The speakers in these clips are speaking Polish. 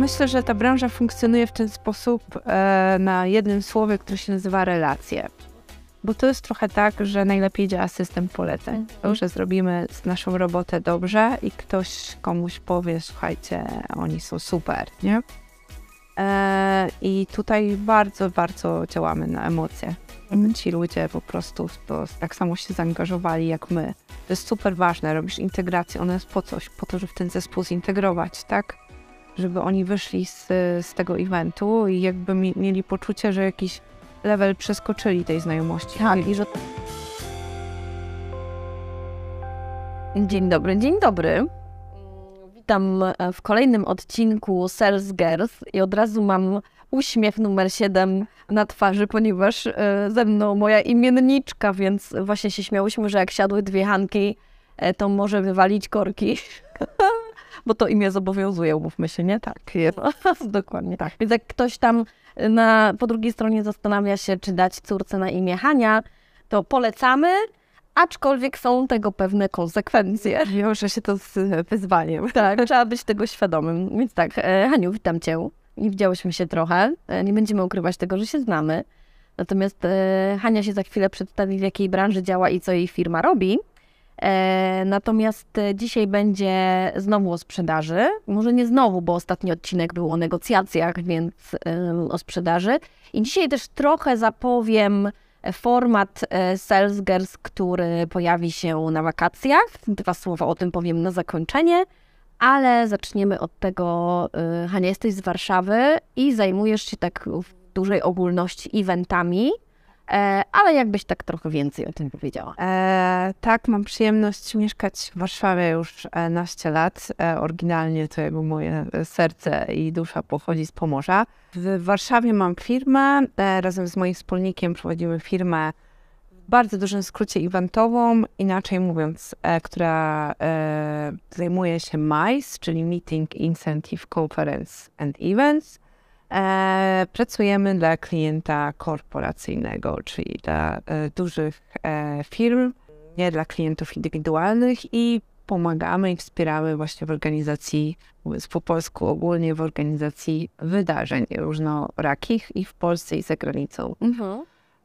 myślę, że ta branża funkcjonuje w ten sposób e, na jednym słowie, które się nazywa relacje. Bo to jest trochę tak, że najlepiej działa system poleceń. Mhm. To, że zrobimy naszą robotę dobrze i ktoś komuś powie, słuchajcie, oni są super, nie? E, I tutaj bardzo, bardzo działamy na emocje. Żeby ci ludzie po prostu to tak samo się zaangażowali jak my. To jest super ważne, robisz integrację, ona jest po coś, po to, żeby ten zespół zintegrować, tak? Żeby oni wyszli z, z tego eventu i jakby mi, mieli poczucie, że jakiś level przeskoczyli tej znajomości. Tak, i że... Dzień dobry, dzień dobry. Witam e, w kolejnym odcinku Sales Girls i od razu mam uśmiech numer 7 na twarzy, ponieważ e, ze mną moja imienniczka, więc właśnie się śmiałyśmy, że jak siadły dwie Hanki, e, to może wywalić korki. Bo to imię zobowiązuje, umówmy się, nie? Tak, jest. Dokładnie. Tak. Więc jak ktoś tam na, po drugiej stronie zastanawia się, czy dać córce na imię Hania, to polecamy, aczkolwiek są tego pewne konsekwencje. Wiąże się to z wyzwaniem. Tak, trzeba być tego świadomym. Więc tak, e, Haniu, witam Cię. Nie widziałyśmy się trochę. E, Nie będziemy ukrywać tego, że się znamy. Natomiast e, Hania się za chwilę przedstawi, w jakiej branży działa i co jej firma robi. E, natomiast e, dzisiaj będzie znowu o sprzedaży. Może nie znowu, bo ostatni odcinek był o negocjacjach, więc o sprzedaży. I dzisiaj też trochę zapowiem e, format Sales Girls, który pojawi się na wakacjach. Dwa słowa o tym powiem na zakończenie. Ale zaczniemy od tego, Hania, jesteś z Warszawy i zajmujesz się tak w dużej ogólności eventami, ale jakbyś tak trochę więcej o tym powiedziała. E, tak, mam przyjemność mieszkać w Warszawie już e, naście lat. E, oryginalnie to jakby moje serce i dusza pochodzi z Pomorza. W Warszawie mam firmę, e, razem z moim wspólnikiem prowadzimy firmę w bardzo dużym skrócie eventową, inaczej mówiąc, e, która e, zajmuje się MICE, czyli Meeting Incentive Conference and Events. E, pracujemy dla klienta korporacyjnego, czyli dla e, dużych e, firm, nie dla klientów indywidualnych i pomagamy i wspieramy właśnie w organizacji, mówiąc po polsku ogólnie, w organizacji wydarzeń różnorakich i w Polsce i za granicą,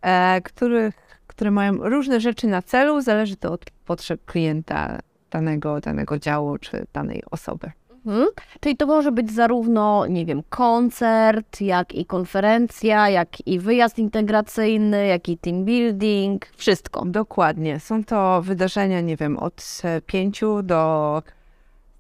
e, których, które mają różne rzeczy na celu, zależy to od potrzeb klienta danego, danego działu czy danej osoby. Mhm. Czyli to może być zarówno, nie wiem, koncert, jak i konferencja, jak i wyjazd integracyjny, jak i team building, wszystko. Dokładnie. Są to wydarzenia, nie wiem, od pięciu do.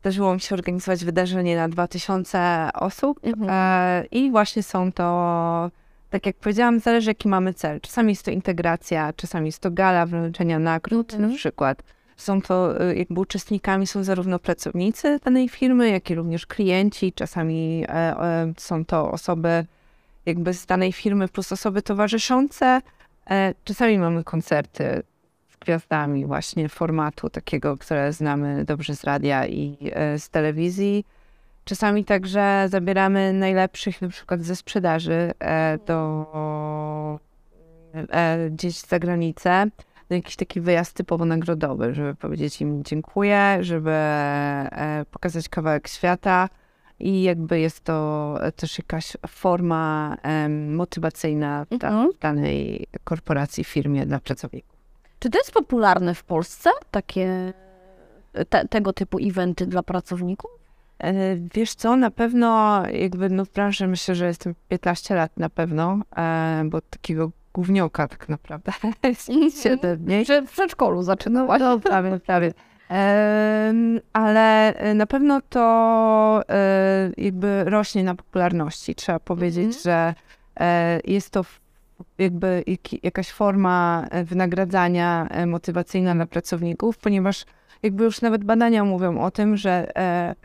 Zdarzyło mi się organizować wydarzenie na 2000 osób Mhm. e, i właśnie są to, tak jak powiedziałam, zależy jaki mamy cel. Czasami jest to integracja, czasami jest to gala wręczenia nagród Mhm. na przykład. Są to, e, jakby uczestnikami są zarówno pracownicy danej firmy, jak i również klienci. Czasami e, e, są to osoby jakby z danej firmy plus osoby towarzyszące. E, Czasami mamy koncerty z gwiazdami właśnie formatu takiego, które znamy dobrze z radia i z telewizji. Czasami także zabieramy najlepszych na przykład ze sprzedaży do gdzieś za granicę. Na jakiś taki wyjazd typowo nagrodowy, żeby powiedzieć im dziękuję, żeby e, pokazać kawałek świata. I jakby jest to też jakaś forma motywacyjna w, da, Mhm. danej korporacji, firmie dla pracowników. Czy to jest popularne w Polsce, takie te, tego typu eventy dla pracowników? E, Wiesz co, na pewno jakby no w branży myślę, że jestem 15 lat na pewno, e, bo takiego gównioka tak naprawdę jest 7 dni. Że w przedszkolu zaczynałaś. No, prawie, prawie. Ale e, na pewno to e, jakby rośnie na popularności. Trzeba powiedzieć, Mhm. że e, jest to jakby jakaś forma wynagradzania motywacyjna dla pracowników, ponieważ jakby już nawet badania mówią o tym, że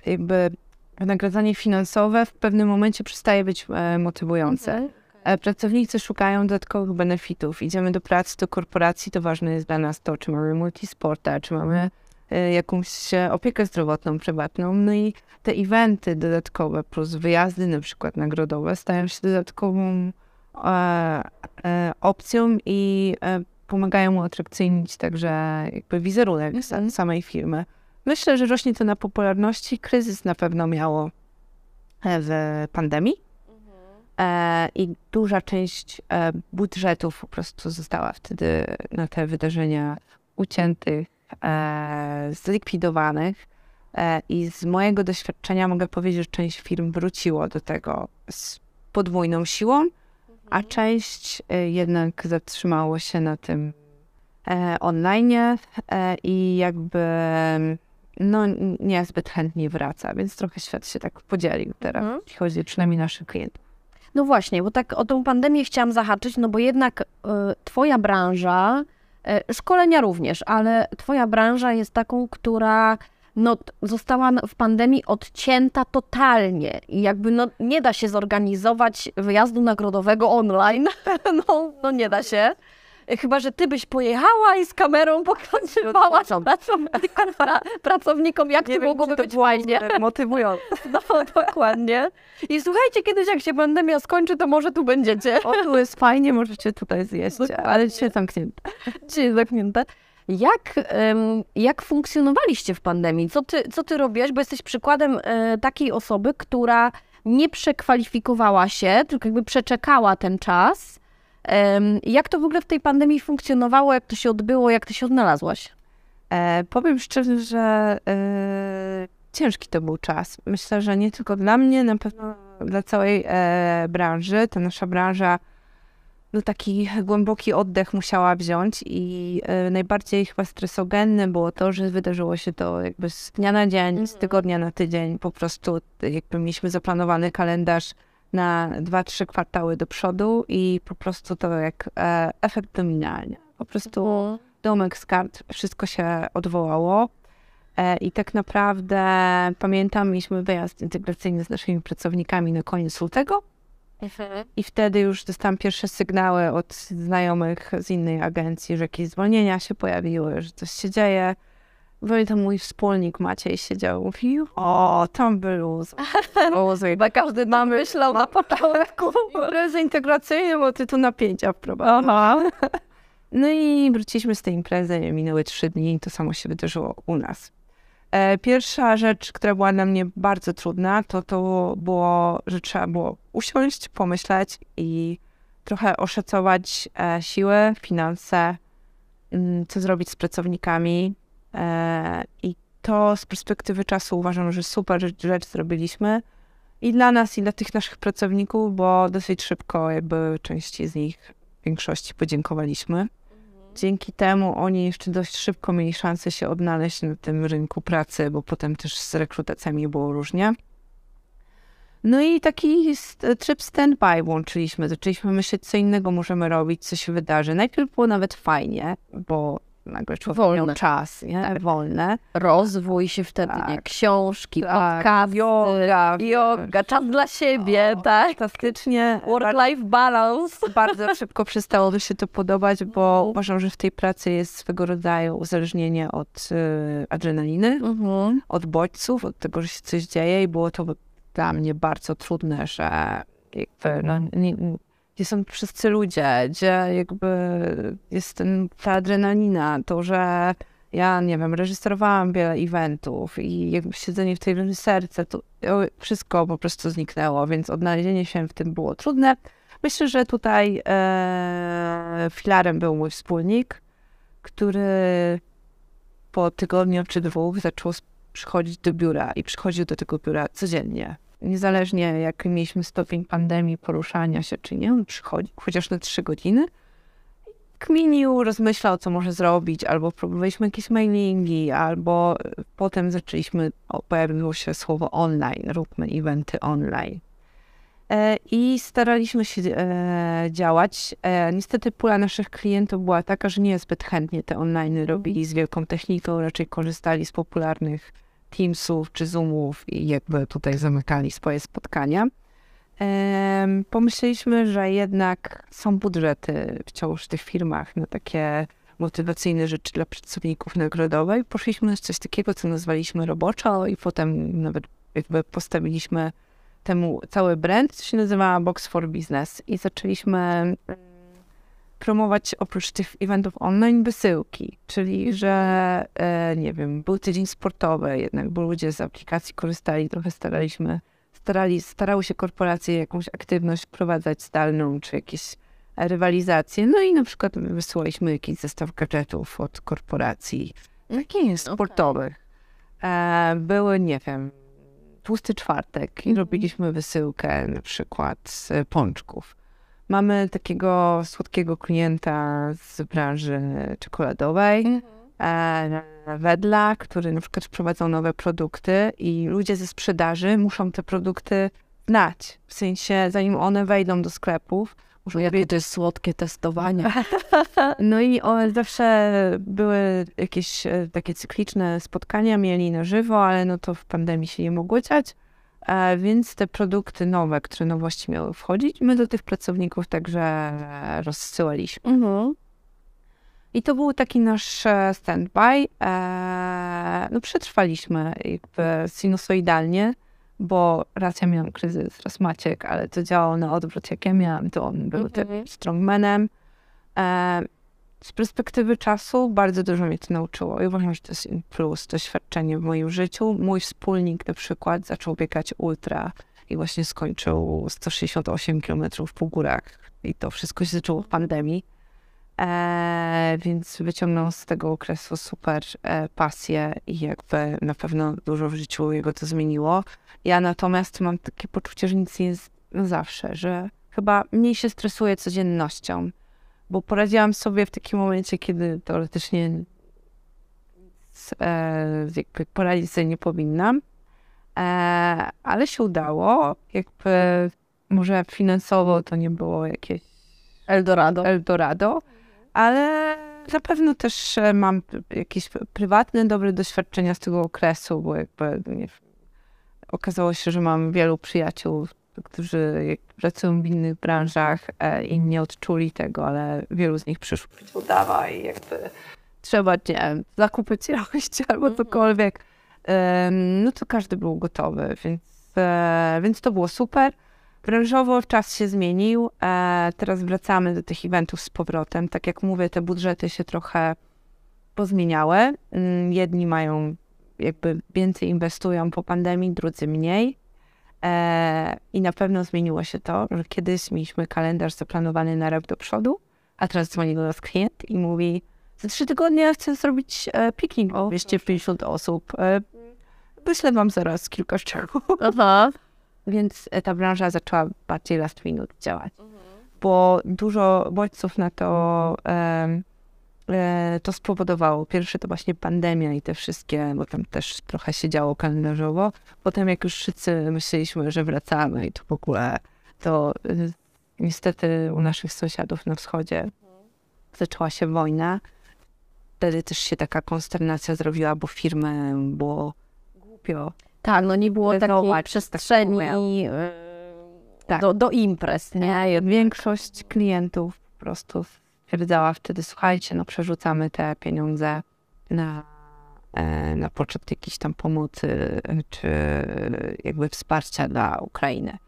jakby wynagradzanie finansowe w pewnym momencie przestaje być motywujące. Mhm. E, Pracownicy szukają dodatkowych benefitów. Idziemy do pracy, do korporacji, to ważne jest dla nas to, czy mamy multisporta, czy mamy e, jakąś opiekę zdrowotną, prywatną. No i te eventy dodatkowe plus wyjazdy na przykład nagrodowe stają się dodatkową e, opcją i pomagają uatrakcyjnić także jakby wizerunek Mhm. samej firmy. Myślę, że rośnie to na popularności. Kryzys na pewno miało w pandemii. E, I duża część e, budżetów po prostu została wtedy na te wydarzenia uciętych, e, zlikwidowanych. I z mojego doświadczenia mogę powiedzieć, że część firm wróciło do tego z podwójną siłą, a część e, jednak zatrzymało się na tym online i jakby no niezbyt chętnie wraca, więc trochę świat się tak podzielił teraz, Mhm. jeśli chodzi przynajmniej naszych klientów. No właśnie, bo tak o tą pandemię chciałam zahaczyć, no bo jednak e, twoja branża, e, szkolenia również, ale twoja branża jest taką, która no, została w pandemii odcięta totalnie i jakby no, nie da się zorganizować wyjazdu nagrodowego online, no, no nie da się. Chyba, że ty byś pojechała i z kamerą pracownikom, pra, pracownikom jak to mogłoby być fajnie. motywujące. No, dokładnie. I słuchajcie, kiedyś jak się pandemia skończy, to może tu będziecie. O, tu jest fajnie, możecie tutaj zjeść, ale dzisiaj zamknięte. Dzisiaj zamknięte. Jak, jak funkcjonowaliście w pandemii? Co ty, co ty robiłaś? Bo jesteś przykładem e, takiej osoby, która nie przekwalifikowała się, tylko jakby przeczekała ten czas. Jak to w ogóle w tej pandemii funkcjonowało? Jak to się odbyło? Jak ty się odnalazłaś? E, powiem szczerze, że e, ciężki to był czas. Myślę, że nie tylko dla mnie, na pewno dla całej e, branży. Ta nasza branża no taki głęboki oddech musiała wziąć i e, najbardziej chyba stresogenny było to, że wydarzyło się to jakby z dnia na dzień, z Mhm. tygodnia na tydzień. Po prostu jakby mieliśmy zaplanowany kalendarz na dwa, trzy kwartały do przodu i po prostu to jak e, efekt dominalny. Po prostu domek z kart, wszystko się odwołało. E, I tak naprawdę pamiętam, mieliśmy wyjazd integracyjny z naszymi pracownikami na koniec lutego i wtedy już dostałam pierwsze sygnały od znajomych z innej agencji, że jakieś zwolnienia się pojawiły, że coś się dzieje. Pamiętam mój wspólnik Maciej siedział i mówił, o, tam był luz. Chyba każdy nam myślał na początku. Imprezę integracyjną, bo ty tu napięcia wprowadzasz. No i wróciliśmy z tej imprezy, minęły trzy dni i to samo się wydarzyło u nas. E, Pierwsza rzecz, która była dla mnie bardzo trudna, to to było, że trzeba było usiąść, pomyśleć i trochę oszacować e, siły, finanse, mm, co zrobić z pracownikami. E, I to z perspektywy czasu uważam, że super rzecz, zrobiliśmy. I dla nas, i dla tych naszych pracowników, bo dosyć szybko jakby części z nich, większości podziękowaliśmy. Dzięki temu oni jeszcze dość szybko mieli szansę się odnaleźć na tym rynku pracy, bo potem też z rekrutacjami było różnie. No i taki tryb stand-by włączyliśmy. Zaczęliśmy myśleć, co innego możemy robić, co się wydarzy. Najpierw było nawet fajnie, bo nagle człowiek Wolne. miał czas, nie? wolne. Rozwój się wtedy, nie? Tak. Książki, Tak, podcasty, yoga, yoga, czas dla siebie, tak? Fantastycznie. Work-life balance. bardzo szybko przestało mi się to podobać, bo uważam, że w tej pracy jest swego rodzaju uzależnienie od y, adrenaliny, Mhm. od bodźców, od tego, że się coś dzieje i było to dla mnie bardzo trudne, że jakby, no, nie, gdzie są wszyscy ludzie, gdzie jakby jest ten, ta adrenalina, to, że ja, nie wiem, reżyserowałam wiele eventów i jakby siedzenie w tej reżyserce, to wszystko po prostu zniknęło, więc odnalezienie się w tym było trudne. Myślę, że tutaj e, filarem był mój wspólnik, który po tygodniu czy dwóch zaczął przychodzić do biura i przychodził do tego biura codziennie. Niezależnie jaki mieliśmy stopień pandemii, poruszania się czy nie, on przychodził chociaż na trzy godziny. Kminił, rozmyślał, co może zrobić, albo próbowaliśmy jakieś mailingi, albo e, potem zaczęliśmy, pojawiło się słowo online, róbmy eventy online. E, I staraliśmy się e, działać. Niestety pula naszych klientów była taka, że nie zbyt chętnie te online robili z wielką techniką, raczej korzystali z popularnych Teamsów czy Zoomów i jakby tutaj zamykali swoje spotkania. Pomyśleliśmy, że jednak są budżety wciąż w tych firmach na takie motywacyjne rzeczy dla pracowników nagrodowe i poszliśmy na coś takiego, co nazwaliśmy roboczo i potem nawet jakby postawiliśmy temu cały brand, to się nazywała Box for Business i zaczęliśmy promować oprócz tych eventów online wysyłki, czyli że e, nie wiem, był tydzień sportowy jednak, bo ludzie z aplikacji korzystali, trochę staraliśmy starali, starały się korporacje jakąś aktywność wprowadzać zdalną, czy jakieś rywalizacje. No i na przykład wysyłaliśmy jakiś zestaw gadżetów od korporacji, takich sportowych. E, były, nie wiem, tłusty czwartek i Mhm. robiliśmy wysyłkę na przykład z pączków. Mamy takiego słodkiego klienta z branży czekoladowej, e, Wedla, który na przykład wprowadzał nowe produkty i ludzie ze sprzedaży muszą te produkty znać. W sensie, zanim one wejdą do sklepów, muszą Jakie to jest słodkie testowanie. no i o, zawsze były jakieś e, takie cykliczne spotkania, mieli na żywo, ale no to w pandemii się nie mogło dziać. E, więc te produkty nowe, które nowości miały wchodzić, my do tych pracowników także rozsyłaliśmy. Mhm. I to był taki nasz e, standby. E, no przetrwaliśmy jakby sinusoidalnie, bo raz ja miałam kryzys, raz Maciek, ale to działało na odwrót. Jak ja miałam, to on był tym Mhm. strongmanem. Z perspektywy czasu bardzo dużo mnie to nauczyło i uważam, że to jest plus, doświadczenie w moim życiu. Mój wspólnik na przykład zaczął biegać ultra i właśnie skończył 168 km po górach i to wszystko się zaczęło w pandemii. E, więc wyciągnął z tego okresu super e, pasję i jakby na pewno dużo w życiu jego to zmieniło. Ja natomiast mam takie poczucie, że nic nie jest na zawsze, że chyba mniej się stresuję codziennością, bo poradziłam sobie w takim momencie, kiedy teoretycznie e, jakby poradzić sobie nie powinnam, e, ale się udało. Jakby może finansowo to nie było jakieś Eldorado. Eldorado, ale na pewno też e, mam jakieś prywatne, dobre doświadczenia z tego okresu, bo jakby nie, okazało się, że mam wielu przyjaciół, którzy pracują w innych branżach e, i nie odczuli tego, ale wielu z nich przyszło dawaj, jakby trzeba, nie wiem, zakupy ci albo cokolwiek. Em, No to każdy był gotowy, więc, e, więc to było super. Branżowo czas się zmienił. E, teraz wracamy do tych eventów z powrotem. Tak jak mówię, te budżety się trochę pozmieniały. Mm, Jedni mają jakby więcej inwestują po pandemii, drudzy mniej. E, I na pewno zmieniło się to, że kiedyś mieliśmy kalendarz zaplanowany na rok do przodu, a teraz dzwoni do nas klient i mówi za trzy tygodnie chcę zrobić e, piknik o 250 osób. E, wyślę wam zaraz kilka szczegółów. Aha. Więc e, ta branża zaczęła bardziej last minute działać. Bo dużo bodźców na to, e, to spowodowało. Pierwsze to właśnie pandemia i te wszystkie, bo tam też trochę się działo kalendarzowo. Potem jak już wszyscy myśleliśmy, że wracamy i to w ogóle, to e, niestety u naszych sąsiadów na wschodzie zaczęła się wojna. Wtedy też się taka konsternacja zrobiła, bo firmy było głupio Tak, no nie było takiej Zobacz, przestrzeni e, Tak. do, do imprez? Nie, większość klientów po prostu stwierdzała wtedy, słuchajcie, no przerzucamy te pieniądze na, e, na poczet jakiejś tam pomocy, e, czy jakby wsparcia dla Ukrainy.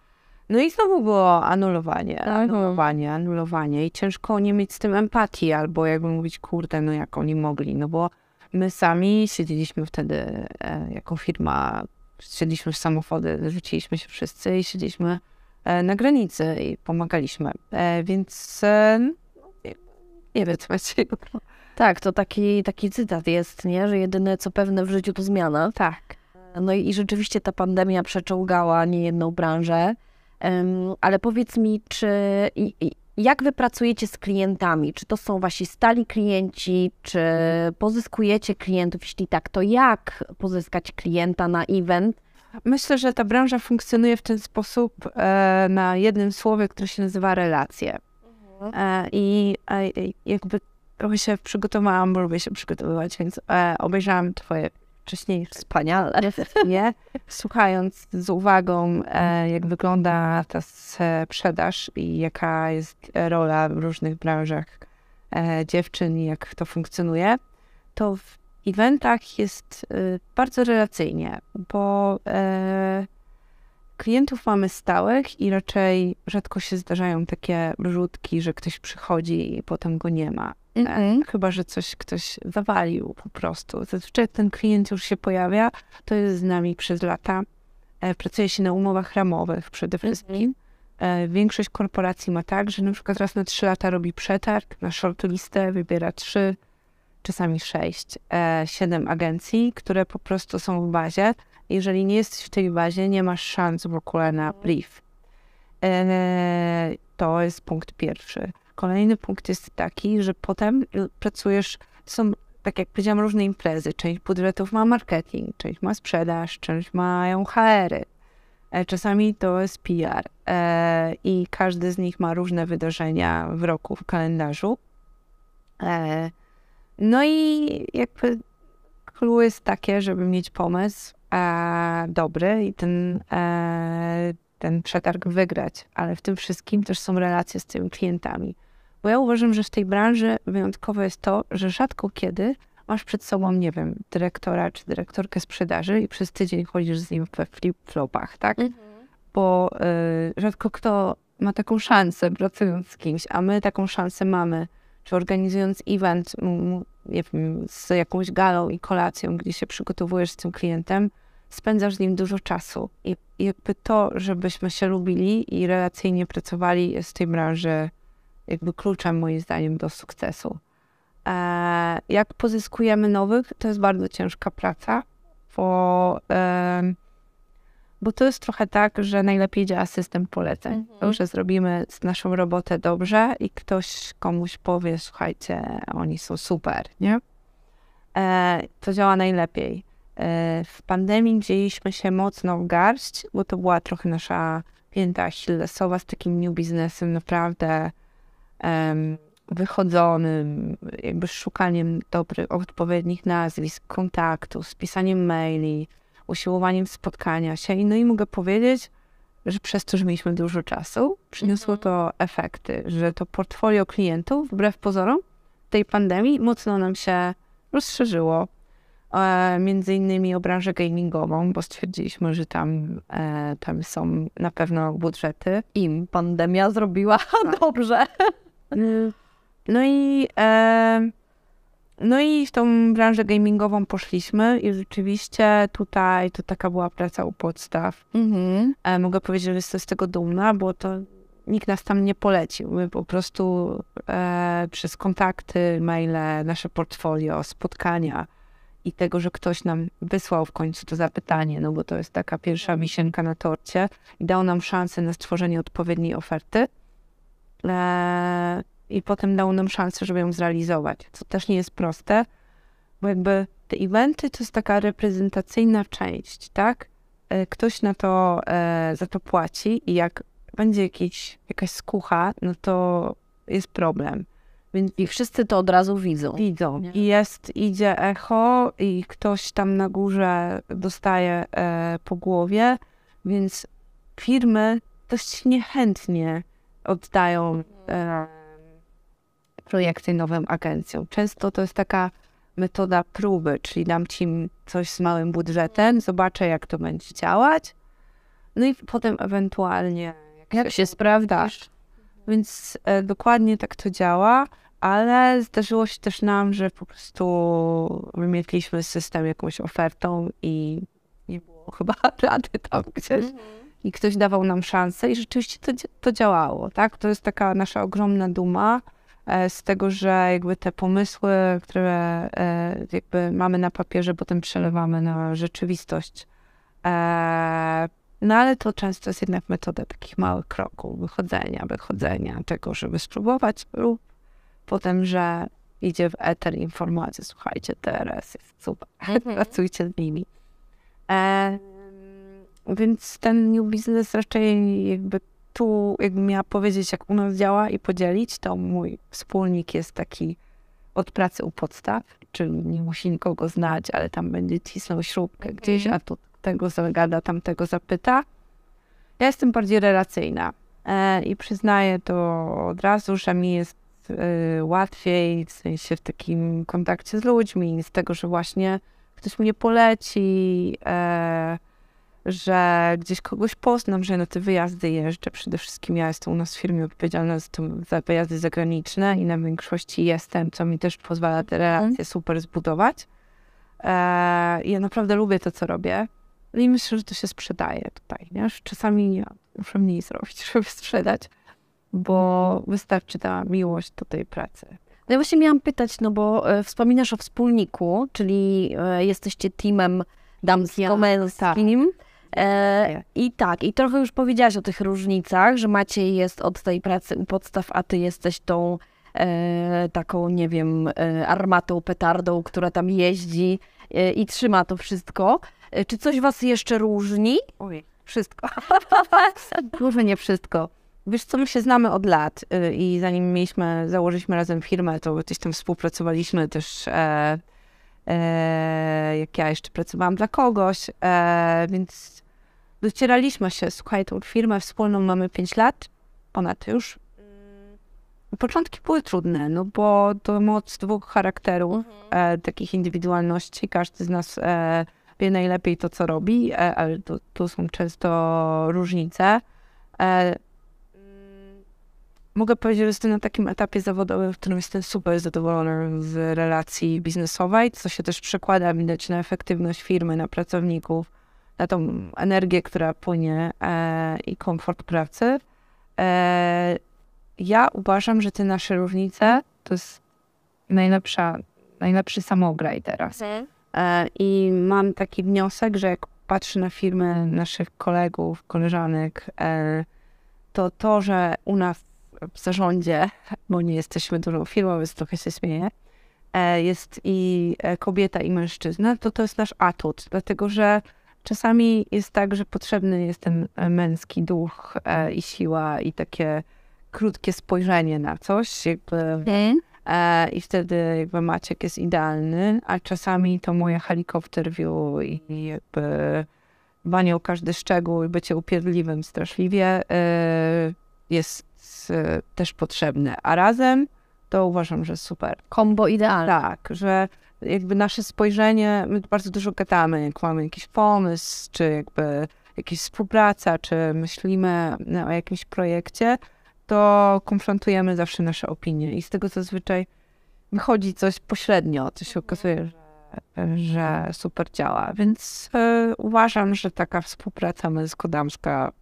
No i znowu było anulowanie, Tak. anulowanie, anulowanie i ciężko nie mieć z tym empatii, albo jakby mówić, kurde, no jak oni mogli, no bo my sami siedzieliśmy wtedy e, jako firma, siedliśmy w samochody, rzuciliśmy się wszyscy i siedzieliśmy na granicy i pomagaliśmy. Więc no, nie wiem, co macie. Tak, to taki, taki cytat jest, nie? Że jedyne co pewne w życiu to zmiana. Tak. No i, i rzeczywiście ta pandemia przeczołgała niejedną branżę. Em, ale powiedz mi, czy i, i, jak wy pracujecie z klientami? Czy to są wasi stali klienci, czy pozyskujecie klientów? Jeśli tak, to jak pozyskać klienta na event? Myślę, że ta branża funkcjonuje w ten sposób e, na jednym słowie, które się nazywa relacje. I e, i jakby trochę się przygotowałam, bo lubię się przygotowywać, więc e, obejrzałam twoje wcześniejsze Wspaniale. nie? słuchając z uwagą, e, jak wygląda ta sprzedaż i jaka jest rola w różnych branżach dziewczyn i jak to funkcjonuje, to w eventach jest e, bardzo relacyjnie, bo klientów mamy stałych i raczej rzadko się zdarzają takie wrzutki, że ktoś przychodzi i potem go nie ma. E, Chyba, że coś ktoś zawalił po prostu. Zazwyczaj ten klient już się pojawia, to jest z nami przez lata e, pracuje się na umowach ramowych przede wszystkim. E, Większość korporacji ma tak, że na przykład raz na trzy lata robi przetarg na shortlistę, wybiera trzy, czasami sześć, e, siedem agencji, które po prostu są w bazie. Jeżeli nie jesteś w tej bazie, nie masz szans w ogóle na brief. E, To jest punkt pierwszy. Kolejny punkt jest taki, że potem y, pracujesz, są, tak jak powiedziałam, różne imprezy. Część budżetów ma marketing, część ma sprzedaż, część mają HR-y. E, Czasami to jest PR e, i każdy z nich ma różne wydarzenia w roku, w kalendarzu. No i jakby clue jest takie, żeby mieć pomysł e, dobry i ten, e, ten przetarg wygrać, ale w tym wszystkim też są relacje z tymi klientami. Bo ja uważam, że w tej branży wyjątkowe jest to, że rzadko kiedy masz przed sobą, nie wiem, dyrektora czy dyrektorkę sprzedaży i przez tydzień chodzisz z nim we flip-flopach, tak? Bo y, rzadko kto ma taką szansę pracując z kimś, a my taką szansę mamy, czy organizując event, nie wiem, z jakąś galą i kolacją, gdzie się przygotowujesz z tym klientem, spędzasz z nim dużo czasu. I, jakby to, żebyśmy się lubili i relacyjnie pracowali, jest w tej branży jakby kluczem moim zdaniem do sukcesu. E, jak pozyskujemy nowych, to jest bardzo ciężka praca, bo, bo to jest trochę tak, że najlepiej działa system poleceń. Mhm. To, że zrobimy naszą robotę dobrze i ktoś komuś powie, słuchajcie, oni są super, nie? E, to działa najlepiej. E, w pandemii wzięliśmy się mocno w garść, bo to była trochę nasza pięta achillesowa z takim new biznesem, naprawdę em, wychodzonym, jakby szukaniem dobrych, odpowiednich nazwisk, kontaktów, z pisaniem maili, usiłowaniem spotkania się. I No i mogę powiedzieć, że przez to, że mieliśmy dużo czasu, przyniosło to efekty, że to portfolio klientów, wbrew pozorom, tej pandemii mocno nam się rozszerzyło. E, między innymi o branżę gamingową, bo stwierdziliśmy, że tam, e, tam są na pewno budżety. Im pandemia zrobiła dobrze. No i, e, no i w tą branżę gamingową poszliśmy i rzeczywiście tutaj to taka była praca u podstaw. Mhm. E, mogę powiedzieć, że jestem z tego dumna, bo to nikt nas tam nie polecił. My po prostu e, przez kontakty, maile, nasze portfolio, spotkania i tego, że ktoś nam wysłał w końcu to zapytanie, no bo to jest taka pierwsza wisienka na torcie i dał nam szansę na stworzenie odpowiedniej oferty. E, I potem dał nam szansę, żeby ją zrealizować, co też nie jest proste, bo jakby te eventy to jest taka reprezentacyjna część, tak? E, Ktoś na to, e, za to płaci i jak będzie jakiś, jakaś skucha, no to jest problem. Więc I wszyscy to od razu widzą. widzą. Nie? I jest, idzie echo i ktoś tam na górze dostaje e, po głowie, więc firmy dość niechętnie oddają e, projekty nowym agencjom. Często to jest taka metoda próby, czyli dam ci coś z małym budżetem, zobaczę jak to będzie działać, no i potem ewentualnie Jak się sprawdzasz? więc e, dokładnie tak to działa, ale zdarzyło się też nam, że po prostu wymietliśmy system jakąś ofertą i nie było chyba rady tam gdzieś. I ktoś dawał nam szansę i rzeczywiście to, to działało, tak? To jest taka nasza ogromna duma z tego, że jakby te pomysły, które e, jakby mamy na papierze, potem przelewamy na rzeczywistość. E, no ale to często jest jednak metoda takich małych kroków, wychodzenia, wychodzenia, tego, żeby spróbować lub potem, że idzie w eter informacja, słuchajcie, teraz jest super, Mhm. pracujcie z nimi. E, więc ten new business raczej jakby tu, jakbym miała powiedzieć, jak u nas działa i podzielić, to mój wspólnik jest taki od pracy u podstaw, czyli nie musi nikogo znać, ale tam będzie cisnął śrubkę gdzieś, a tu tego zagada, tamtego zapyta. Ja jestem bardziej relacyjna e, i przyznaję to od razu, że mi jest e, łatwiej, w sensie w takim kontakcie z ludźmi, z tego, że właśnie ktoś mnie poleci, e, że gdzieś kogoś poznam, że na te wyjazdy jeżdżę. Przede wszystkim ja jestem u nas w firmie odpowiedzialna za, to, za wyjazdy zagraniczne i na większości jestem, co mi też pozwala te relacje super zbudować. E, ja naprawdę lubię to, co robię. I myślę, że to się sprzedaje tutaj, nie? Czasami ja muszę mniej zrobić, żeby sprzedać, bo wystarczy ta miłość do tej pracy. No ja właśnie miałam pytać, no bo e, wspominasz o wspólniku, czyli e, jesteście teamem damsko-męskim. E, I tak, i trochę już powiedziałaś o tych różnicach, że Maciej jest od tej pracy u podstaw, a ty jesteś tą e, taką, nie wiem, e, armatą, petardą, która tam jeździ e, i trzyma to wszystko. E, czy coś was jeszcze różni? Oj, wszystko. Może nie wszystko. Wiesz co, my się znamy od lat y, i zanim mieliśmy, założyliśmy razem firmę, to gdzieś tam współpracowaliśmy też, e, e, jak ja jeszcze pracowałam dla kogoś, e, więc docieraliśmy się, słuchaj, tą firmę wspólną mamy 5 lat, ponad już. Początki były trudne, no bo to moc dwóch charakterów, e, takich indywidualności, każdy z nas e, wie najlepiej to, co robi, e, ale to, to są często różnice. Mogę powiedzieć, że jestem na takim etapie zawodowym, w którym jestem super zadowolona z relacji biznesowej, co się też przekłada widać na efektywność firmy, na pracowników, na tą energię, która płynie e, i komfort pracy. E, ja uważam, że te nasze różnice to jest najlepsza, najlepszy samograj teraz. E, I mam taki wniosek, że jak patrzę na firmy naszych kolegów, koleżanek, e, to to, że u nas w zarządzie, bo nie jesteśmy dużą firmą, więc trochę się śmieję, e, jest i e, kobieta, i mężczyzna, to to jest nasz atut, dlatego że czasami jest tak, że potrzebny jest ten e, męski duch i siła i takie krótkie spojrzenie na coś, jakby E, I wtedy jakby Maciek jest idealny, a czasami to moje helikopter view i jakby dbanie o każdy szczegół i bycie upierdliwym straszliwie jest też potrzebne. A razem to uważam, że super. Kombo idealne. Tak, że jakby nasze spojrzenie, my bardzo dużo gadamy, jak mamy jakiś pomysł, czy jakby jakaś współpraca, czy myślimy o jakimś projekcie, to konfrontujemy zawsze nasze opinie i z tego zazwyczaj wychodzi coś pośrednio, co się okazuje, że, że super działa. Więc e, uważam, że taka współpraca męsko-damska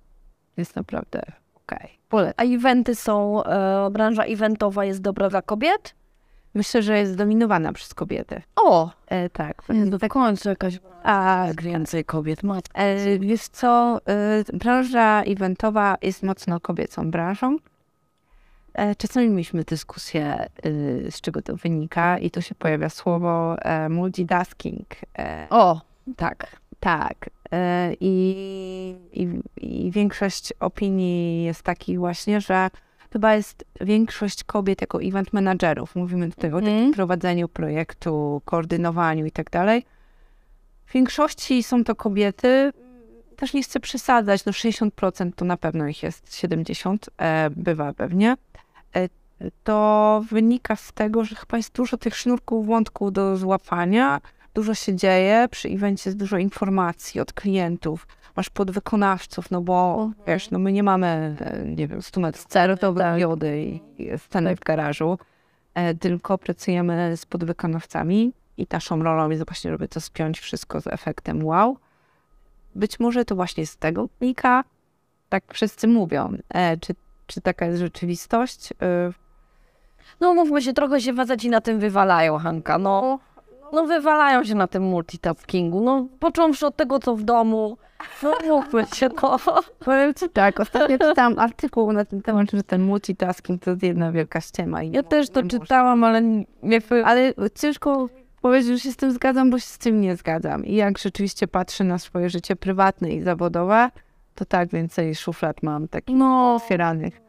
jest naprawdę okej. Okay. A eventy są, e, branża eventowa jest dobra dla kobiet? Myślę, że jest zdominowana przez kobiety. O! E, tak. Jest w końcu jakaś A, więcej kobiet. E, wiesz co, e, branża eventowa jest mocno kobiecą branżą. E, czasami mieliśmy dyskusję, y, z czego to wynika, i tu się pojawia słowo e, multitasking. E, O, tak. tak. I, i, I większość opinii jest takich właśnie, że chyba jest większość kobiet jako event managerów. Mówimy tutaj o takim Mhm. prowadzeniu projektu, koordynowaniu i tak dalej. W większości są to kobiety. Też nie chcę przesadzać, no 60% to na pewno ich jest, 70% e, bywa pewnie. E, to wynika z tego, że chyba jest dużo tych sznurków wątków do złapania, dużo się dzieje, przy evencie jest dużo informacji od klientów, masz podwykonawców, no bo wiesz, no my nie mamy, e, nie wiem, 100 metrów kwadratowych tak. jody i sceny w garażu, e, tylko pracujemy z podwykonawcami i naszą rolą jest właśnie, żeby to spiąć wszystko z efektem wow. Być może to właśnie z tego wynika, tak wszyscy mówią. E, czy, czy taka jest rzeczywistość? E, No mówmy się, trochę się faceci na tym wywalają, Hanka. No, no wywalają się na tym multitaskingu. No, począwszy od tego, co w domu. No mówmy się, no. Powiem ci tak, ostatnio czytałam artykuł na ten temat, że ten multitasking to jest jedna wielka ściema. I Ja też to czytałam, ale nie... Ale ciężko powiedzieć, że się z tym zgadzam, bo się z tym nie zgadzam. I jak rzeczywiście patrzę na swoje życie prywatne i zawodowe, to tak więcej szuflad mam takich No, otwieranych,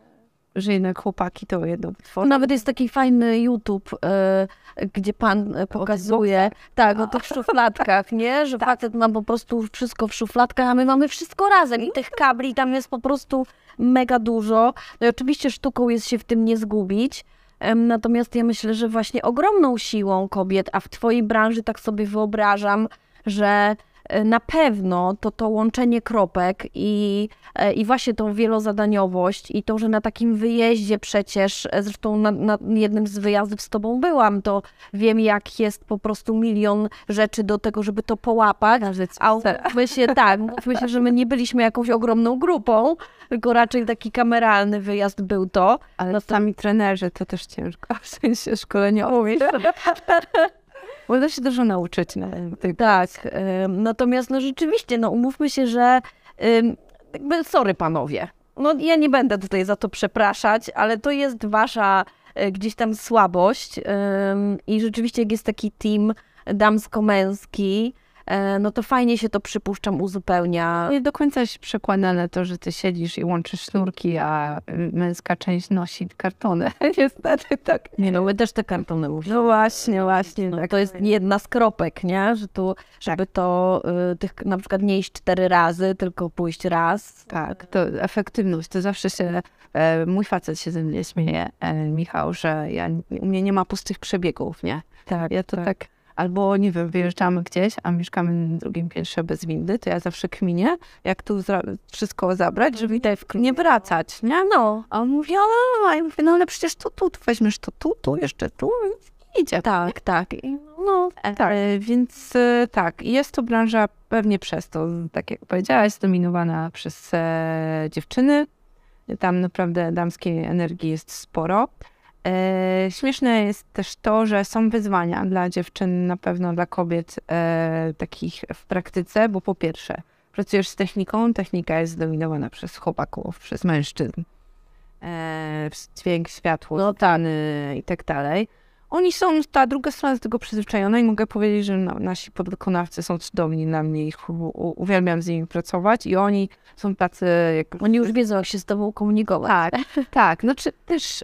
że jednak chłopaki to jedno wytworzą. Nawet jest taki fajny YouTube, e, gdzie pan e, pokazuje, tak, o tych szufladkach, nie? Że facet ma po prostu wszystko w szufladkach, a my mamy wszystko razem i tych kabli tam jest po prostu mega dużo. No i oczywiście sztuką jest się w tym nie zgubić. Natomiast ja myślę, że właśnie ogromną siłą kobiet, a w twojej branży tak sobie wyobrażam, że na pewno to to łączenie kropek i, e, i właśnie tą wielozadaniowość i to, że na takim wyjeździe przecież, e, zresztą na, na jednym z wyjazdów z tobą byłam, to wiem jak jest po prostu milion rzeczy do tego, żeby to połapać. A umówmy się, tak, mówmy się, że my nie byliśmy jakąś ogromną grupą, tylko raczej taki kameralny wyjazd był to. Ale no sami trenerzy to też ciężko, w sensie szkoleniowi. Można się dużo nauczyć. Na tej tak, natomiast no rzeczywiście, no umówmy się, że jakby sorry panowie, no ja nie będę tutaj za to przepraszać, ale to jest wasza e, gdzieś tam słabość i rzeczywiście jak jest taki team damsko-męski, no to fajnie się to przypuszczam uzupełnia. Nie do końca jest przekładane to, że ty siedzisz i łączysz sznurki, a męska część nosi kartony. Niestety tak. Nie no, my też te kartony musimy. No właśnie, właśnie. No, tak. To jest jedna z kropek, nie? Że tu, żeby to y, tych na przykład nie iść cztery razy, tylko pójść raz. Tak, to efektywność, to zawsze się, e, mój facet się ze mnie śmieje, e, Michał, że ja, u mnie nie ma pustych przebiegów, nie? Tak, ja to tak, tak albo nie wiem, wyjeżdżamy gdzieś, a mieszkamy na drugim piętrze bez windy, to ja zawsze kminię, jak tu wszystko zabrać, żeby tutaj nie wracać, nie? No. A on mówi, ale, ja mówię, no ale przecież to tu, tu weźmiesz to tu, tu, jeszcze tu, idzie. Tak, tak. No, e, tak. Więc e, tak, jest to branża pewnie przez to, tak jak powiedziałaś, zdominowana przez e, dziewczyny. Tam naprawdę damskiej energii jest sporo. E, śmieszne jest też to, że są wyzwania dla dziewczyn, na pewno dla kobiet e, takich w praktyce, bo po pierwsze, pracujesz z techniką, technika jest zdominowana przez chłopaków, przez mężczyzn. E, dźwięk, światło, no, tany i tak dalej. Oni są, ta druga strona jest tego przyzwyczajona i mogę powiedzieć, że no, nasi podwykonawcy są cudowni na mnie, ich uwielbiam z nimi pracować i oni są tacy... Jak... Oni już wiedzą, jak się z tobą komunikować. Tak, tak. Znaczy też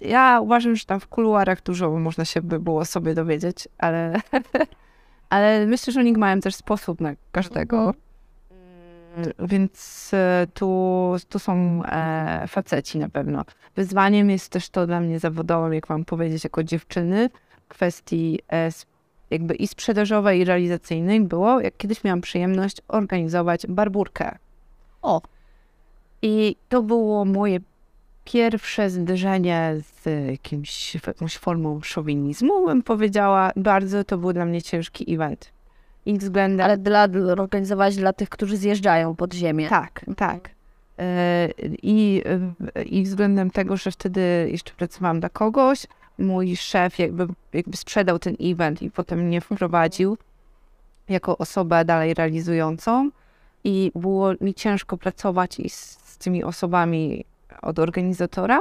ja uważam, że tam w kuluarach dużo można się by było sobie dowiedzieć, ale, ale myślę, że oni mają też sposób na każdego. Mhm. Mm, więc e, tu, tu są e, faceci na pewno. Wyzwaniem jest też to dla mnie zawodowym, jak mam powiedzieć, jako dziewczyny, kwestii e, jakby i sprzedażowej, i realizacyjnej było, jak kiedyś miałam przyjemność organizować barburkę. O! I to było moje pierwsze zderzenie z jakimś, jakąś formą szowinizmu, bym powiedziała. Bardzo to był dla mnie ciężki event. I względem... Ale dla, organizować dla tych, którzy zjeżdżają pod ziemię. Tak, tak. E, I, I względem tego, że wtedy jeszcze pracowałam dla kogoś, mój szef jakby, jakby sprzedał ten event i potem mnie wprowadził jako osobę dalej realizującą i było mi ciężko pracować i z, z tymi osobami od organizatora,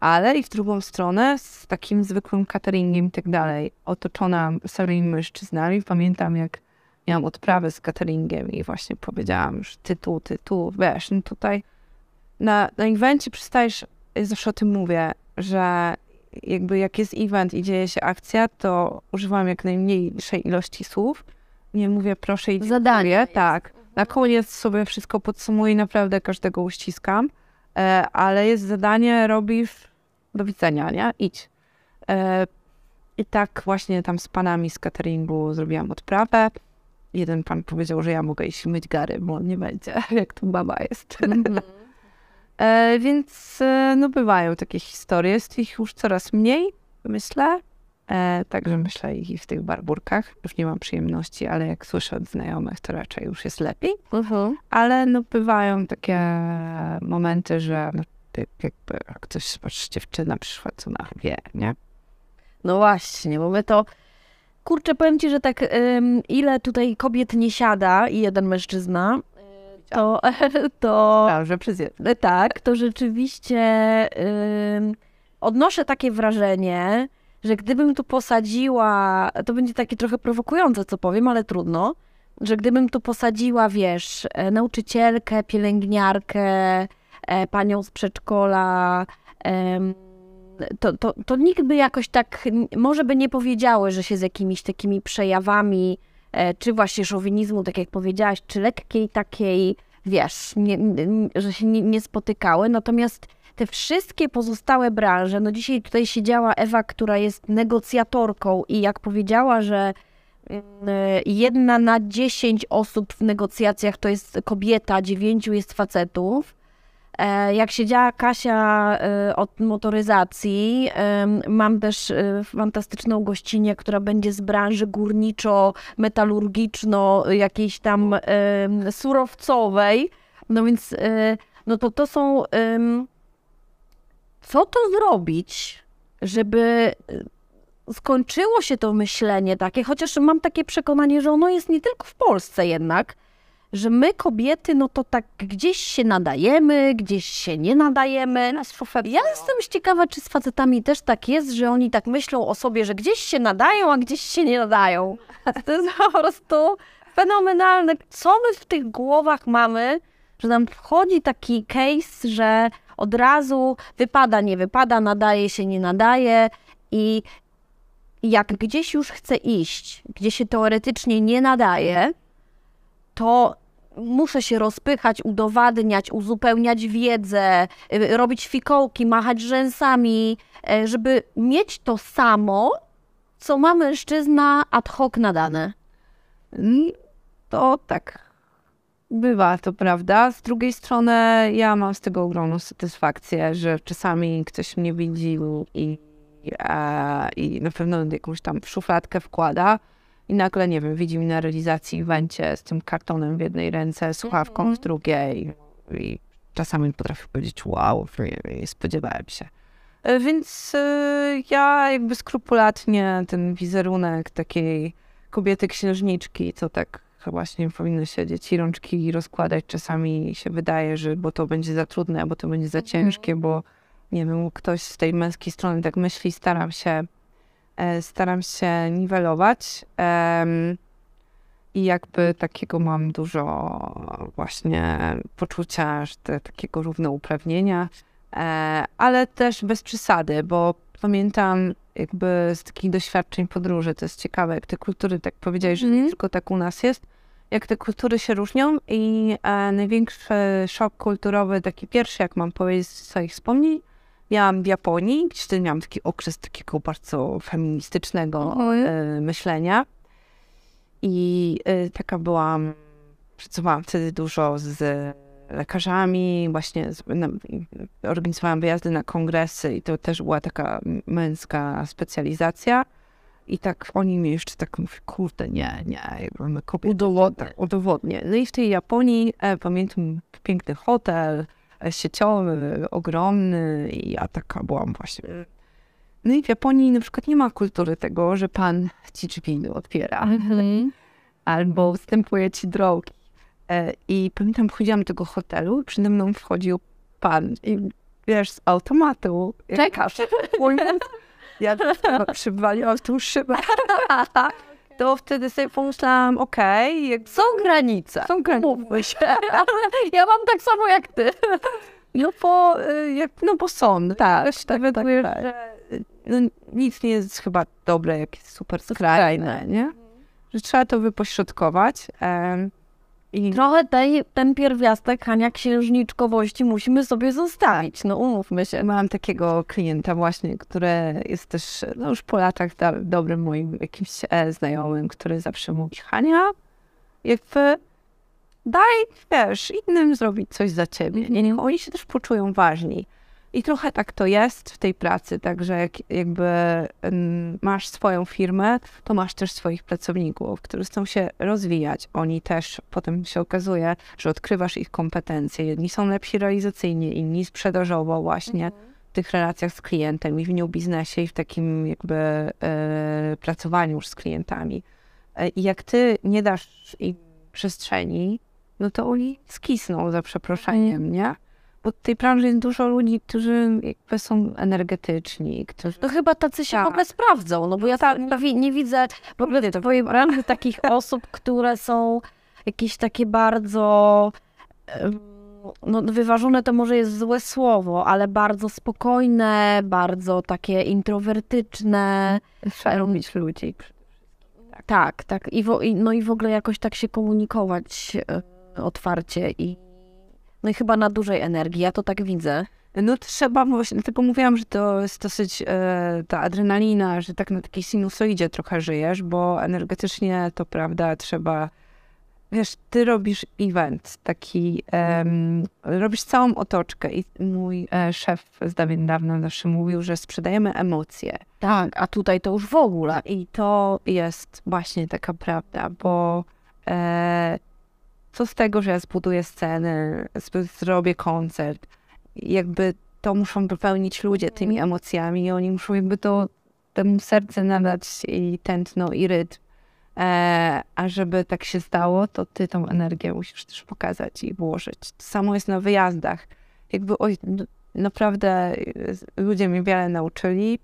ale i w drugą stronę z takim zwykłym cateringiem i tak dalej. Otoczona samymi mężczyznami. Pamiętam, jak miałam odprawę z cateringiem i właśnie powiedziałam, że ty tu, ty tu, wiesz, no tutaj na, na evencie przystajesz, ja zawsze o tym mówię, że jakby jak jest event i dzieje się akcja, to używam jak najmniejszej ilości słów. Nie mówię proszę i Zadanie. Tak. Na koniec sobie wszystko podsumuję, naprawdę każdego uściskam. E, ale jest zadanie, robisz, do widzenia, nie? Idź. E, I tak właśnie tam z panami z cateringu zrobiłam odprawę. Jeden pan powiedział, że ja mogę iść myć gary, bo on nie będzie, jak tu baba jest. Mm -hmm. Więc no bywają takie historie, jest ich już coraz mniej, myślę. E, także myślę i w tych barburkach już nie mam przyjemności, ale jak słyszę od znajomych, to raczej już jest lepiej. Uh-huh. Ale no bywają takie momenty, że no, jakby jak ktoś, patrz, dziewczyna przyszła, co na wie, nie? No właśnie, bo my to kurczę, powiem ci, że tak um, ile tutaj kobiet nie siada i jeden mężczyzna, to, to Dobrze, przez tak, to rzeczywiście um, odnoszę takie wrażenie, że gdybym tu posadziła, to będzie takie trochę prowokujące, co powiem, ale trudno, że gdybym tu posadziła, wiesz, e, nauczycielkę, pielęgniarkę, e, panią z przedszkola, to, to, to nikt by jakoś tak, może by nie powiedziały, że się z jakimiś takimi przejawami, e, czy właśnie szowinizmu, tak jak powiedziałaś, czy lekkiej takiej, wiesz, nie, że się nie, nie spotykały, natomiast te wszystkie pozostałe branże, no dzisiaj tutaj siedziała Ewa, która jest negocjatorką i jak powiedziała, że y, jedna na dziesięć osób w negocjacjach to jest kobieta, dziewięciu jest facetów. E, Jak siedziała Kasia e, od motoryzacji, mam też e, fantastyczną gościnię, która będzie z branży górniczo-metalurgiczno, jakiejś tam surowcowej. No więc, no to to są. Co to zrobić, żeby e, skończyło się to myślenie takie, chociaż mam takie przekonanie, że ono jest nie tylko w Polsce jednak, że my kobiety, no to tak gdzieś się nadajemy, gdzieś się nie nadajemy. Ja jestem ciekawa, czy z facetami też tak jest, że oni tak myślą o sobie, że gdzieś się nadają, a gdzieś się nie nadają. To jest po prostu fenomenalne. Co my w tych głowach mamy, że nam wchodzi taki case, że od razu wypada, nie wypada, nadaje się, nie nadaje i jak gdzieś już chce iść, gdzie się teoretycznie nie nadaje, to muszę się rozpychać, udowadniać, uzupełniać wiedzę, y, robić fikołki, machać rzęsami, e, żeby mieć to samo, co ma mężczyzna ad hoc nadane. To tak bywa, to prawda. Z drugiej strony ja mam z tego ogromną satysfakcję, że czasami ktoś mnie widzi i, e, i na pewno jakąś tam szufladkę wkłada i nagle, nie wiem, widzi mnie na realizacji evencie z tym kartonem w jednej ręce, słuchawką w drugiej i czasami potrafię powiedzieć wow, spodziewałem się. E, Więc e, ja jakby skrupulatnie ten wizerunek takiej kobiety księżniczki, co tak właśnie powinno siedzieć i rączki rozkładać. Czasami się wydaje, że bo to będzie za trudne, bo to będzie za ciężkie, bo nie wiem, ktoś z tej męskiej strony tak myśli, staram się, e, staram się niwelować. I jakby takiego mam dużo właśnie poczucia że te, takiego równouprawnienia, e, ale też bez przesady, bo pamiętam jakby z takich doświadczeń podróży, to jest ciekawe, jak te kultury, tak powiedziałeś, że nie Mhm. tylko tak u nas jest, jak te kultury się różnią i e, największy szok kulturowy, taki pierwszy, jak mam powiedzieć z swoich wspomnień, miałam w Japonii, gdzie wtedy miałam taki okres takiego bardzo feministycznego e, myślenia i e, taka byłam, pracowałam wtedy dużo z lekarzami, właśnie z, na, organizowałam wyjazdy na kongresy i to też była taka męska specjalizacja. I tak oni mi jeszcze tak mówią, kurde, nie, nie, jakby kobiety. Udowodnię. Tak, udowodnię. No i w tej Japonii e, pamiętam piękny hotel, e, sieciowy, ogromny i ja taka byłam właśnie. No i w Japonii na przykład nie ma kultury tego, że pan ci drzwi otwiera albo wstępuje ci drogi. E, I pamiętam, wchodziłam do tego hotelu i przede mną wchodził pan i wiesz, z automatu. Czekasz. Ja przywaliłam w tą szybę. To wtedy sobie pomyślałam, okej, jak Są granice. są granice. Mówmy się. Ja mam tak samo jak ty. No bo, y, jak, no bo są. Tak, tak, tak, tak, że tak. y, no, nic nie jest chyba dobre, jak jest super skrajne, nie? Że trzeba to wypośrodkować. em, I Trochę tej, ten pierwiastek Hania księżniczkowości musimy sobie zostawić. No umówmy się. Mam takiego klienta właśnie, który jest też no już po latach dobrym moim jakimś e, znajomym, który zawsze mówi, Hania, jakby daj, wiesz, innym zrobić coś za ciebie. Nie, oni się też poczują ważni. I trochę tak to jest w tej pracy, także jak jakby masz swoją firmę, to masz też swoich pracowników, którzy chcą się rozwijać. Oni też, potem się okazuje, że odkrywasz ich kompetencje. Jedni są lepsi realizacyjnie, inni sprzedażowo właśnie w tych relacjach z klientem i w new biznesie i w takim jakby e, pracowaniu już z klientami. E, I jak ty nie dasz im przestrzeni, no to oni skisną za przeproszeniem, nie? Bo w tej branży jest dużo ludzi, którzy jakby są energetyczni, którzy To chyba tacy się Tak. w ogóle sprawdzą, no bo ja tak, nie, wi- nie widzę w ogóle w twojej branży takich osób, które są jakieś takie bardzo no wyważone to może jest złe słowo, ale bardzo spokojne, bardzo takie introwertyczne. trzeba lubić ludzi. Tak, tak. I, wo, i, no i w ogóle jakoś tak się komunikować e, otwarcie i no i chyba na dużej energii, ja to tak widzę. No trzeba właśnie, dlatego mówiłam, że to jest dosyć e, ta adrenalina, że tak na takiej sinusoidzie trochę żyjesz, bo energetycznie to prawda, trzeba wiesz, ty robisz event taki, em, robisz całą otoczkę i mój e, szef z dawien dawna zawsze mówił, że sprzedajemy emocje. Tak, a tutaj to już w ogóle. I to jest właśnie taka prawda, bo e, co z tego, że ja zbuduję scenę, zrobię koncert, jakby to muszą wypełnić ludzie tymi emocjami i oni muszą jakby to temu serce nadać i tętno i rytm. E, a żeby tak się stało, to ty tą energię musisz też pokazać i włożyć. To samo jest na wyjazdach. Jakby oj, naprawdę y, ludzie mnie wiele nauczyli.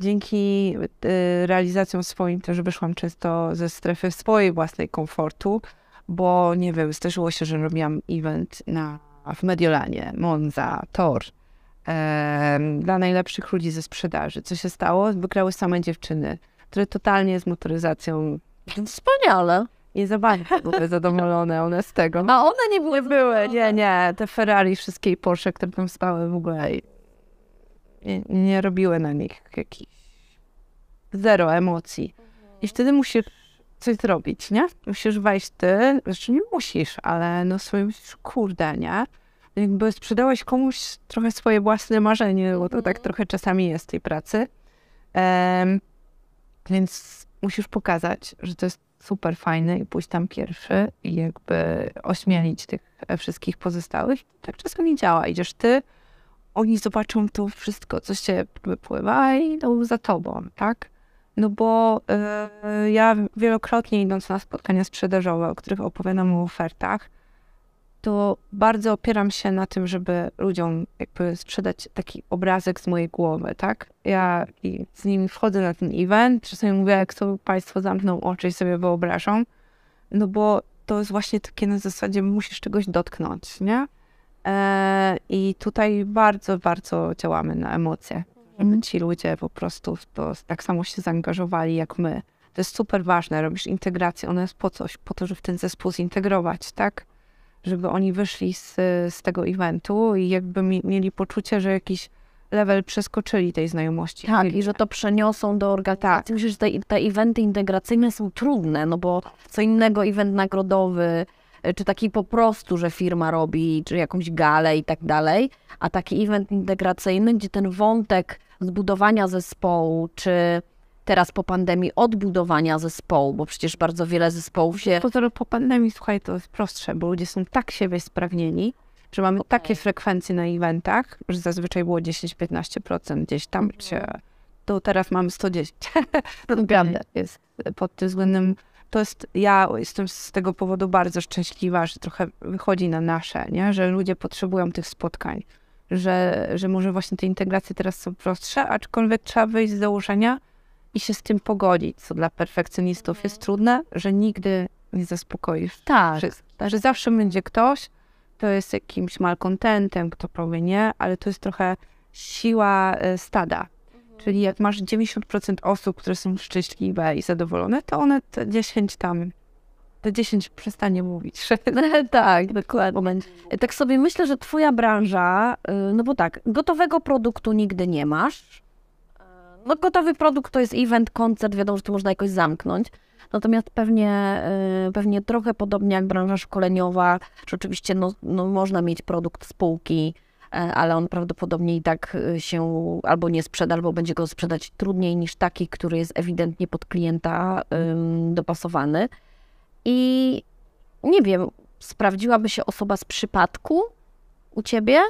Dzięki y, realizacjom swoim też wyszłam często ze strefy swojej własnej komfortu, bo nie wiem, zdarzyło się, że robiłam event na, w Mediolanie, Monza, Tor em, dla najlepszych ludzi ze sprzedaży. Co się stało? Wygrały same dziewczyny, które totalnie z motoryzacją Wspaniale. nie za bardzo były zadowolone one z tego. A one nie były. Nie były, nie, nie. Te Ferrari, wszystkie i Porsche, które tam stały w ogóle nie, nie robiły na nich jakichś zero emocji. I wtedy musisz coś zrobić, nie? Musisz wejść ty, znaczy nie musisz, ale no sobie myślisz, kurde, nie? Jakby sprzedałeś komuś trochę swoje własne marzenie, bo to tak trochę czasami jest w tej pracy. Em, więc musisz pokazać, że to jest super fajne i pójść tam pierwszy i jakby ośmielić tych e, wszystkich pozostałych. Tak czasami działa. Idziesz ty, oni zobaczą to wszystko, co się wypływa i idą za tobą, tak? No bo e, ja wielokrotnie idąc na spotkania sprzedażowe, o których opowiadam o ofertach, to bardzo opieram się na tym, żeby ludziom jakby sprzedać taki obrazek z mojej głowy, tak? Ja z nimi wchodzę na ten event, czasami mówię, jak to Państwo zamkną oczy i sobie wyobrażą, no bo to jest właśnie takie na zasadzie, musisz czegoś dotknąć, nie? E, I tutaj bardzo, bardzo działamy na emocje, żeby ci ludzie po prostu w to tak samo się zaangażowali jak my. To jest super ważne, robisz integrację, ona jest po coś, po to, żeby w ten zespół zintegrować, tak? Żeby oni wyszli z, z tego eventu i jakby mi, mieli poczucie, że jakiś level przeskoczyli tej znajomości. Tak, i że to przeniosą do organizacji. Myślę, że te, te eventy integracyjne są trudne, no bo co innego event nagrodowy, y, czy taki po prostu, że firma robi, czy jakąś galę i tak dalej, a taki event integracyjny, gdzie ten wątek zbudowania zespołu, czy teraz po pandemii odbudowania zespołu, bo przecież bardzo wiele zespołów się... Pozory po pandemii, słuchaj, to jest prostsze, bo ludzie są tak siebie spragnieni, że mamy takie frekwencje na eventach, że zazwyczaj było 10-15% gdzieś tam, się, to teraz mamy 110. to naprawdę jest pod tym względem, to jest, ja jestem z tego powodu bardzo szczęśliwa, że trochę wychodzi na nasze, nie? że ludzie potrzebują tych spotkań, że, że może właśnie te integracje teraz są prostsze, aczkolwiek trzeba wyjść z założenia i się z tym pogodzić, co dla perfekcjonistów jest trudne, że nigdy nie zaspokoisz Tak, wszystkich. Że zawsze będzie ktoś, kto jest jakimś malkontentem, kto powie nie, ale to jest trochę siła e, stada. Czyli jak masz 90% osób, które są szczęśliwe i zadowolone, to one te 10 tam, te 10 przestanie mówić. tak, dokładnie. Tak sobie myślę, że twoja branża, y, no bo tak, gotowego produktu nigdy nie masz. No gotowy produkt to jest event, koncert, wiadomo, że to można jakoś zamknąć. Natomiast pewnie, y, pewnie trochę podobnie jak branża szkoleniowa, że oczywiście no, no można mieć produkt spółki, e, ale on prawdopodobnie i tak y, się albo nie sprzeda, albo będzie go sprzedać trudniej niż taki, który jest ewidentnie pod klienta dopasowany. I nie wiem, sprawdziłaby się osoba z przypadku u ciebie?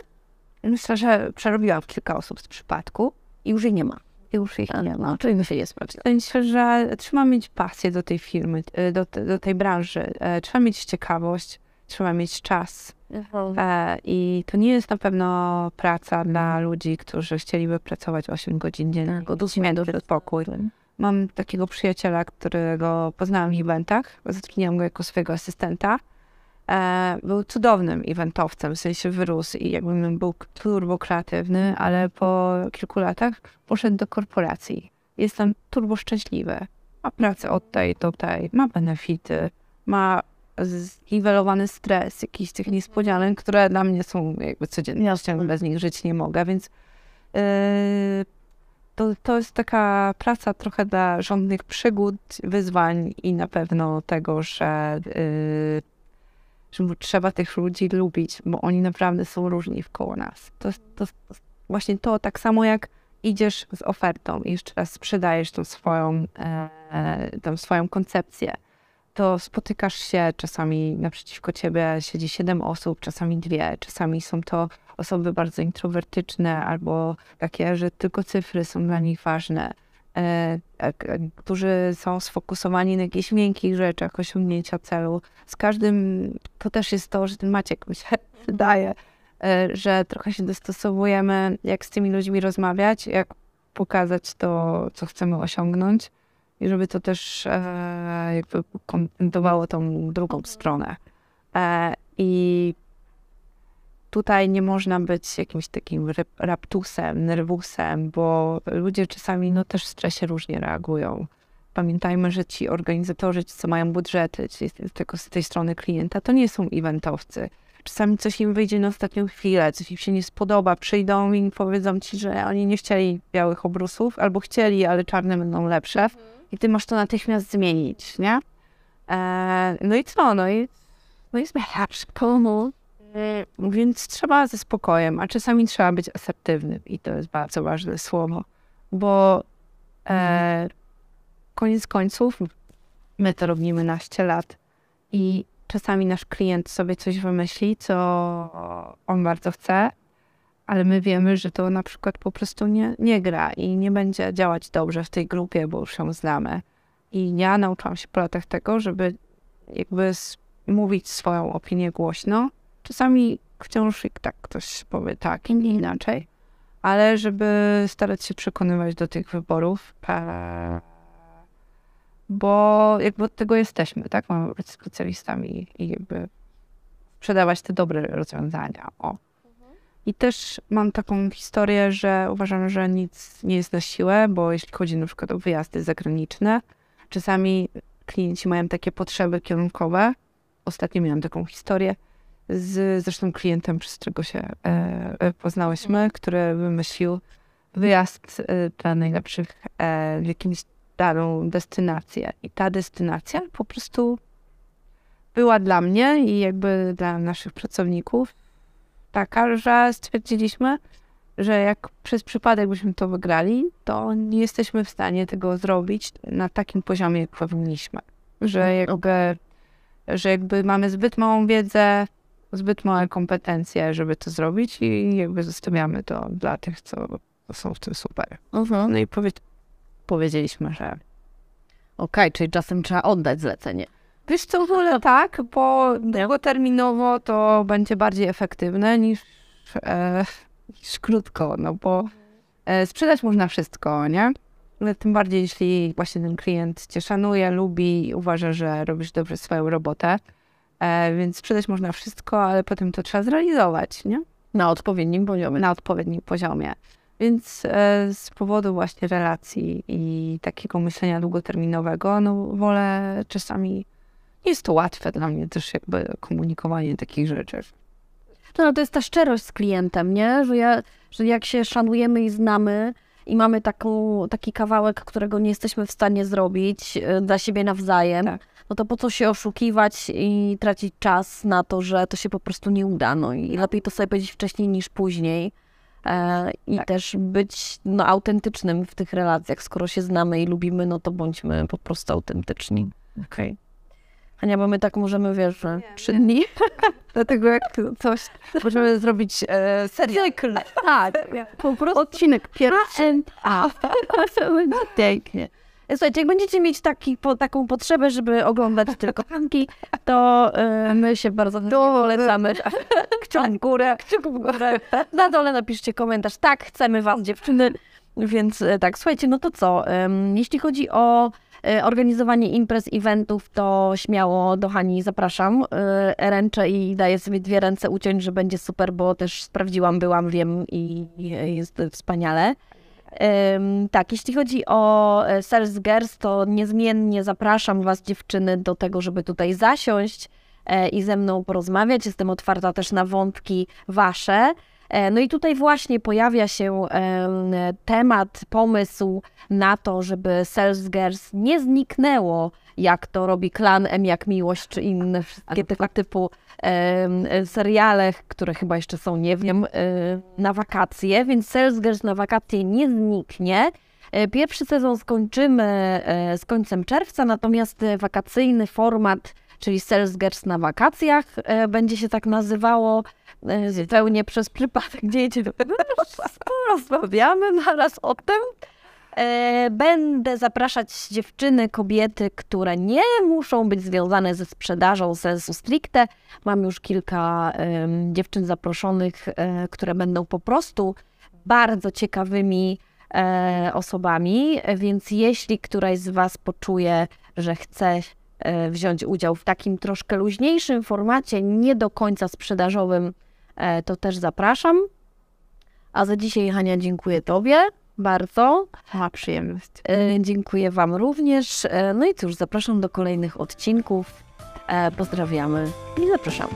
Myślę, że przerobiłam kilka osób z przypadku I już jej nie ma. i już ich nie ma. Czyli mi się nie sprawdziła. Myślę, że trzeba mieć pasję do tej firmy, e, do, do tej branży. E, Trzeba mieć ciekawość, trzeba mieć czas. E, I to nie jest na pewno praca dla ludzi, którzy chcieliby pracować 8 godzin dziennie. Tak, mieć spokój. Mam takiego przyjaciela, którego poznałam w eventach. Zatrudniłam go jako swojego asystenta. E, był cudownym eventowcem, w sensie wyrósł i jakby był turbo kreatywny, ale po kilku latach poszedł do korporacji. Jest tam turbo szczęśliwy. Ma pracę od tej do tej, ma benefity, ma zniwelowany stres, jakiś tych niespodzianek, które dla mnie są jakby codziennością, bez nich żyć nie mogę, więc yy, to, to jest taka praca trochę dla żądnych przygód, wyzwań i na pewno tego, że, yy, że trzeba tych ludzi lubić, bo oni naprawdę są różni wkoło nas. To, to, to właśnie to tak samo jak idziesz z ofertą i jeszcze raz sprzedajesz tą swoją, e, tą swoją koncepcję, to spotykasz się, czasami naprzeciwko ciebie siedzi siedem osób, czasami dwie, czasami są to osoby bardzo introwertyczne albo takie, że tylko cyfry są dla nich ważne, e, e, którzy są sfokusowani na jakichś miękkich rzeczach, osiągnięcia celu. Z każdym to też jest to, że ten Maciek mi się wydaje, e, że trochę się dostosowujemy, jak z tymi ludźmi rozmawiać, jak pokazać to, co chcemy osiągnąć i żeby to też e, jakby kontentowało tą drugą stronę. E, I tutaj nie można być jakimś takim raptusem, nerwusem, bo ludzie czasami no, też w stresie różnie reagują. Pamiętajmy, że ci organizatorzy, ci, co mają budżety, ci z, tego, z tej strony klienta, to nie są eventowcy. Czasami coś im wyjdzie na ostatnią chwilę, coś im się nie spodoba, przyjdą i powiedzą ci, że oni nie chcieli białych obrusów, albo chcieli, ale czarne będą lepsze. Mhm. I ty masz to natychmiast zmienić, nie? E, no i co? No i, no i zmieniasz komu więc trzeba ze spokojem, a czasami trzeba być asertywnym i to jest bardzo ważne słowo, bo e, koniec końców my to robimy naście lat i czasami nasz klient sobie coś wymyśli, co on bardzo chce, ale my wiemy, że to na przykład po prostu nie, nie gra i nie będzie działać dobrze w tej grupie, bo już ją znamy. I ja nauczyłam się po latach tego, żeby jakby mówić swoją opinię głośno, Czasami wciąż i tak ktoś powie tak nie inaczej, ale żeby starać się przekonywać do tych wyborów, e, bo jakby od tego jesteśmy, tak? Mamy być specjalistami i jakby sprzedawać te dobre rozwiązania. O. I też mam taką historię, że uważam, że nic nie jest na siłę, bo jeśli chodzi na przykład o wyjazdy zagraniczne, czasami klienci mają takie potrzeby kierunkowe. Ostatnio miałam taką historię, z zresztą klientem, przez którego się e, e, poznałyśmy, który wymyślił wyjazd e, dla najlepszych e, w jakimś daną destynację. I ta destynacja po prostu była dla mnie i jakby dla naszych pracowników taka, że stwierdziliśmy, że jak przez przypadek byśmy to wygrali, to nie jesteśmy w stanie tego zrobić na takim poziomie, jak powinniśmy. Że mm, jakby, że jakby mamy zbyt małą wiedzę, zbyt małe kompetencje, żeby to zrobić i jakby zostawiamy to dla tych, co są w tym super. Uh-huh. No i powie- powiedzieliśmy, że okej, okay, czyli czasem trzeba oddać zlecenie. Wiesz co, w ogóle tak, bo długoterminowo to będzie bardziej efektywne niż, e, niż krótko, no bo e, sprzedać można wszystko, nie? Ale tym bardziej, jeśli właśnie ten klient cię szanuje, lubi, uważa, że robisz dobrze swoją robotę, E, więc sprzedać można wszystko, ale potem to trzeba zrealizować, nie? Na odpowiednim poziomie. Na odpowiednim poziomie. Więc e, z powodu właśnie relacji i takiego myślenia długoterminowego, no wolę czasami, nie jest to łatwe dla mnie też jakby komunikowanie takich rzeczy. To, no, to jest ta szczerość z klientem, nie? Że, ja, że jak się szanujemy i znamy i mamy taką, taki kawałek, którego nie jesteśmy w stanie zrobić e, dla siebie nawzajem, tak no to po co się oszukiwać i tracić czas na to, że to się po prostu nie uda. No i lepiej to sobie powiedzieć wcześniej niż później. E, I tak. też być no, autentycznym w tych relacjach. Skoro się znamy i lubimy, no to bądźmy po prostu autentyczni. Okej. Okay. Ania, bo my tak możemy, wiesz, że trzy dni. Dlatego jak coś, możemy zrobić e, serial. Cykl. Tak, po prostu. Odcinek pierwszy. A, Pięknie. Słuchajcie, jak będziecie mieć taki, po, taką potrzebę, żeby oglądać tylko tanki, to yy, my się bardzo polecamy. Kciuk w górę. Kciuk w górę. Na dole napiszcie komentarz. Tak, chcemy was, dziewczyny. Więc e, tak, słuchajcie, no to co? Jeśli chodzi o e, organizowanie imprez, eventów, to śmiało do Hani zapraszam. E, ręczę i daję sobie dwie ręce uciąć, że będzie super, bo też sprawdziłam, byłam, wiem i jest wspaniale. Tak, jeśli chodzi o Sales Girls, to niezmiennie zapraszam Was, dziewczyny, do tego, żeby tutaj zasiąść e, i ze mną porozmawiać. Jestem otwarta też na wątki wasze. E, No i tutaj właśnie pojawia się em, temat, pomysł na to, żeby Sales Girls nie zniknęło, jak to robi Klan M jak Miłość, czy inne wszystkie tego typu seriale, które chyba jeszcze są, nie wiem, e, na wakacje, więc Girls na wakacje nie zniknie. E, Pierwszy sezon skończymy e, z końcem czerwca, natomiast e, wakacyjny format, czyli Sales Girls na wakacjach, e, będzie się tak nazywało e, zupełnie przez przypadek. Gdzie jedziemy? Rozmawiamy naraz o tym. E, Będę zapraszać dziewczyny, kobiety, które nie muszą być związane ze sprzedażą sensu stricte. Mam już kilka dziewczyn zaproszonych, e, które będą po prostu bardzo ciekawymi e, osobami, więc jeśli któraś z Was poczuje, że chce wziąć udział w takim troszkę luźniejszym formacie, nie do końca sprzedażowym, to też zapraszam. A za dzisiaj, Hania, dziękuję Tobie bardzo. Ma przyjemność. E, Dziękuję Wam również. E, No i cóż, zapraszam do kolejnych odcinków. E, Pozdrawiamy i zapraszamy.